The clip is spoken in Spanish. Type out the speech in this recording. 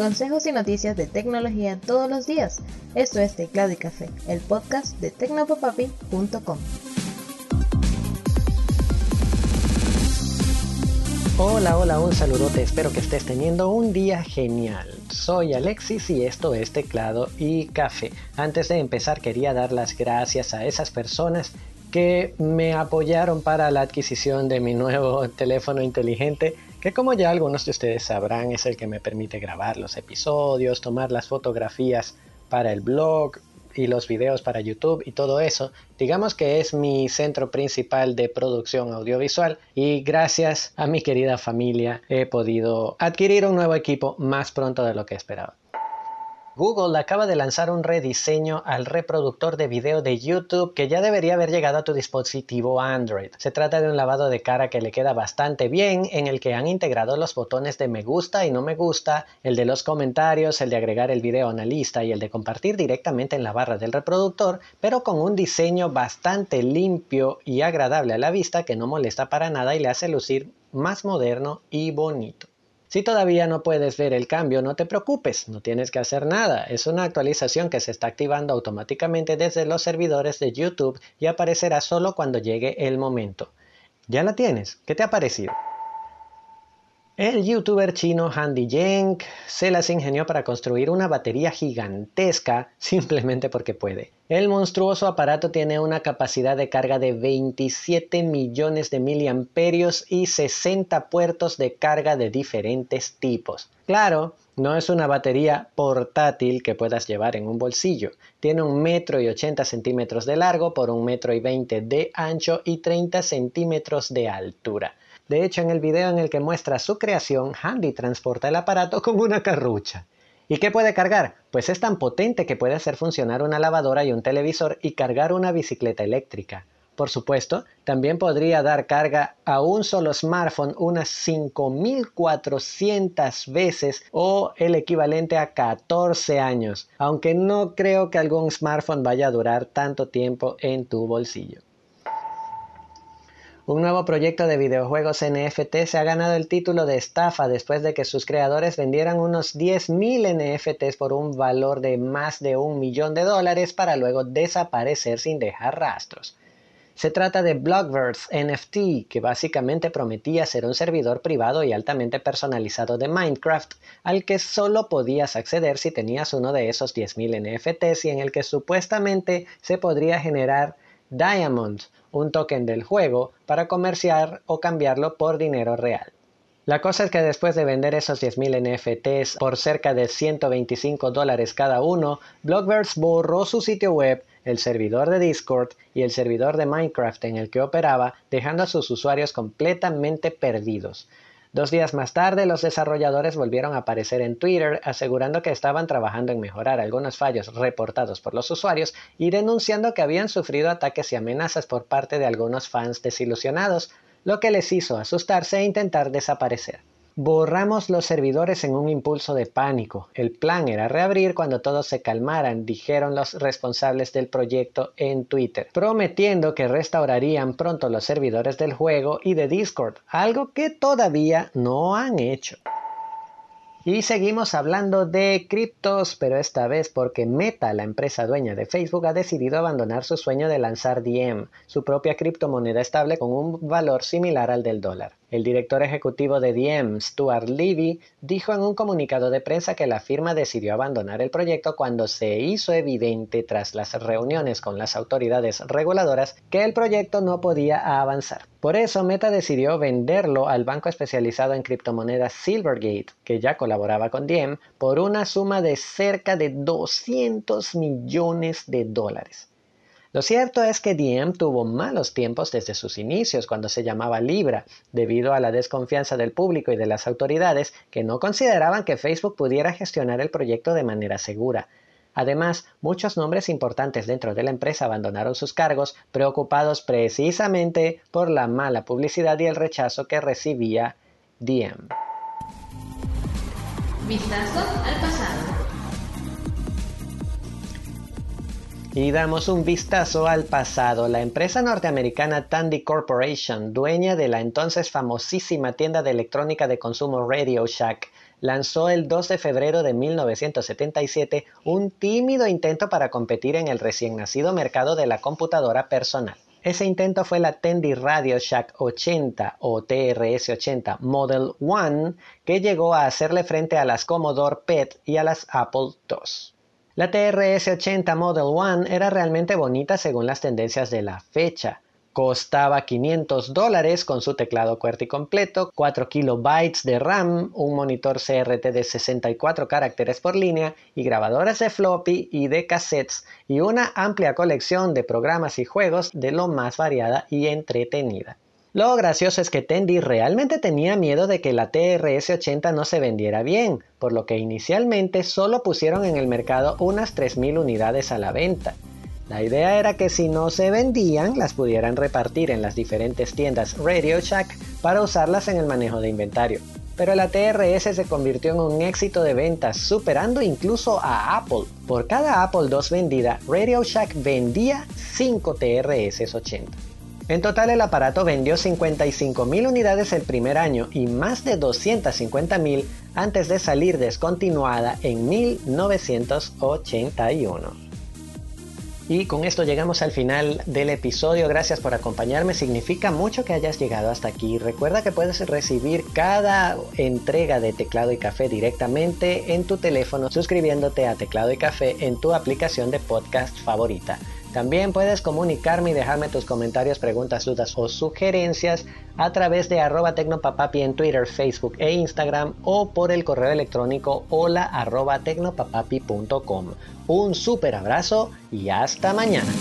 Consejos y noticias de tecnología todos los días. Esto es Teclado y Café, el podcast de tecnopopapi.com. Hola, hola, un saludote, espero que estés teniendo un día genial. Soy Alexis y esto es Teclado y Café. Antes de empezar quería dar las gracias a esas personas que me apoyaron para la adquisición de mi nuevo teléfono inteligente que como ya algunos de ustedes sabrán es el que me permite grabar los episodios, tomar las fotografías para el blog y los videos para YouTube y todo eso. Digamos que es mi centro principal de producción audiovisual y gracias a mi querida familia he podido adquirir un nuevo equipo más pronto de lo que esperaba. Google acaba de lanzar un rediseño al reproductor de video de YouTube que ya debería haber llegado a tu dispositivo Android. Se trata de un lavado de cara que le queda bastante bien, en el que han integrado los botones de me gusta y no me gusta, el de los comentarios, el de agregar el video a una lista y el de compartir directamente en la barra del reproductor, pero con un diseño bastante limpio y agradable a la vista que no molesta para nada y le hace lucir más moderno y bonito. Si todavía no puedes ver el cambio, no te preocupes, no tienes que hacer nada. Es una actualización que se está activando automáticamente desde los servidores de YouTube y aparecerá solo cuando llegue el momento. ¿Ya la tienes? ¿Qué te ha parecido? El youtuber chino Handy Yang se las ingenió para construir una batería gigantesca simplemente porque puede. El monstruoso aparato tiene una capacidad de carga de 27 millones de miliamperios y 60 puertos de carga de diferentes tipos. Claro, no es una batería portátil que puedas llevar en un bolsillo. Tiene un metro y 80 centímetros de largo por un metro y 20 de ancho y 30 centímetros de altura. De hecho, en el video en el que muestra su creación, Handy transporta el aparato con una carrucha. ¿Y qué puede cargar? Pues es tan potente que puede hacer funcionar una lavadora y un televisor y cargar una bicicleta eléctrica. Por supuesto, también podría dar carga a un solo smartphone unas 5400 veces o el equivalente a 14 años, aunque no creo que algún smartphone vaya a durar tanto tiempo en tu bolsillo. Un nuevo proyecto de videojuegos NFT se ha ganado el título de estafa después de que sus creadores vendieran unos 10.000 NFTs por un valor de más de un millón de dólares para luego desaparecer sin dejar rastros. Se trata de Blockverse NFT, que básicamente prometía ser un servidor privado y altamente personalizado de Minecraft, al que solo podías acceder si tenías uno de esos 10.000 NFTs y en el que supuestamente se podría generar Diamond, un token del juego, para comerciar o cambiarlo por dinero real. La cosa es que después de vender esos 10.000 NFTs por cerca de 125 dólares cada uno, Blockverse borró su sitio web, el servidor de Discord y el servidor de Minecraft en el que operaba, dejando a sus usuarios completamente perdidos. Dos días más tarde, los desarrolladores volvieron a aparecer en Twitter asegurando que estaban trabajando en mejorar algunos fallos reportados por los usuarios y denunciando que habían sufrido ataques y amenazas por parte de algunos fans desilusionados, lo que les hizo asustarse e intentar desaparecer. Borramos los servidores en un impulso de pánico. El plan era reabrir cuando todos se calmaran, dijeron los responsables del proyecto en Twitter, prometiendo que restaurarían pronto los servidores del juego y de Discord, algo que todavía no han hecho. Y seguimos hablando de criptos, pero esta vez porque Meta, la empresa dueña de Facebook, ha decidido abandonar su sueño de lanzar Diem, su propia criptomoneda estable con un valor similar al del dólar. El director ejecutivo de Diem, Stuart Levy, dijo en un comunicado de prensa que la firma decidió abandonar el proyecto cuando se hizo evidente tras las reuniones con las autoridades reguladoras que el proyecto no podía avanzar. Por eso Meta decidió venderlo al banco especializado en criptomonedas Silvergate, que ya colaboraba con Diem, por una suma de cerca de 200 millones de dólares. Lo cierto es que Diem tuvo malos tiempos desde sus inicios cuando se llamaba Libra, debido a la desconfianza del público y de las autoridades que no consideraban que Facebook pudiera gestionar el proyecto de manera segura. Además, muchos nombres importantes dentro de la empresa abandonaron sus cargos preocupados precisamente por la mala publicidad y el rechazo que recibía Diem. Vistazo al pasado. Y damos un vistazo al pasado. La empresa norteamericana Tandy Corporation, dueña de la entonces famosísima tienda de electrónica de consumo Radio Shack, lanzó el 2 de febrero de 1977 un tímido intento para competir en el recién nacido mercado de la computadora personal. Ese intento fue la Tandy Radio Shack 80 o TRS-80 Model 1 que llegó a hacerle frente a las Commodore PET y a las Apple II. La TRS-80 Model 1 era realmente bonita según las tendencias de la fecha. Costaba 500 dólares con su teclado QWERTY completo, 4 kilobytes de RAM, un monitor CRT de 64 caracteres por línea y grabadoras de floppy y de cassettes y una amplia colección de programas y juegos de lo más variada y entretenida. Lo gracioso es que Tendy realmente tenía miedo de que la TRS-80 no se vendiera bien, por lo que inicialmente solo pusieron en el mercado unas 3.000 unidades a la venta. La idea era que si no se vendían, las pudieran repartir en las diferentes tiendas Radio Shack para usarlas en el manejo de inventario. Pero la TRS se convirtió en un éxito de ventas, superando incluso a Apple. Por cada Apple II vendida, Radio Shack vendía 5 TRS 80. En total el aparato vendió 55.000 unidades el primer año y más de 250.000 antes de salir descontinuada en 1981. Y con esto llegamos al final del episodio. Gracias por acompañarme. Significa mucho que hayas llegado hasta aquí. Recuerda que puedes recibir cada entrega de teclado y café directamente en tu teléfono suscribiéndote a teclado y café en tu aplicación de podcast favorita. También puedes comunicarme y dejarme tus comentarios, preguntas, dudas o sugerencias a través de arroba tecnopapapi en Twitter, Facebook e Instagram o por el correo electrónico hola. Un super abrazo y hasta mañana.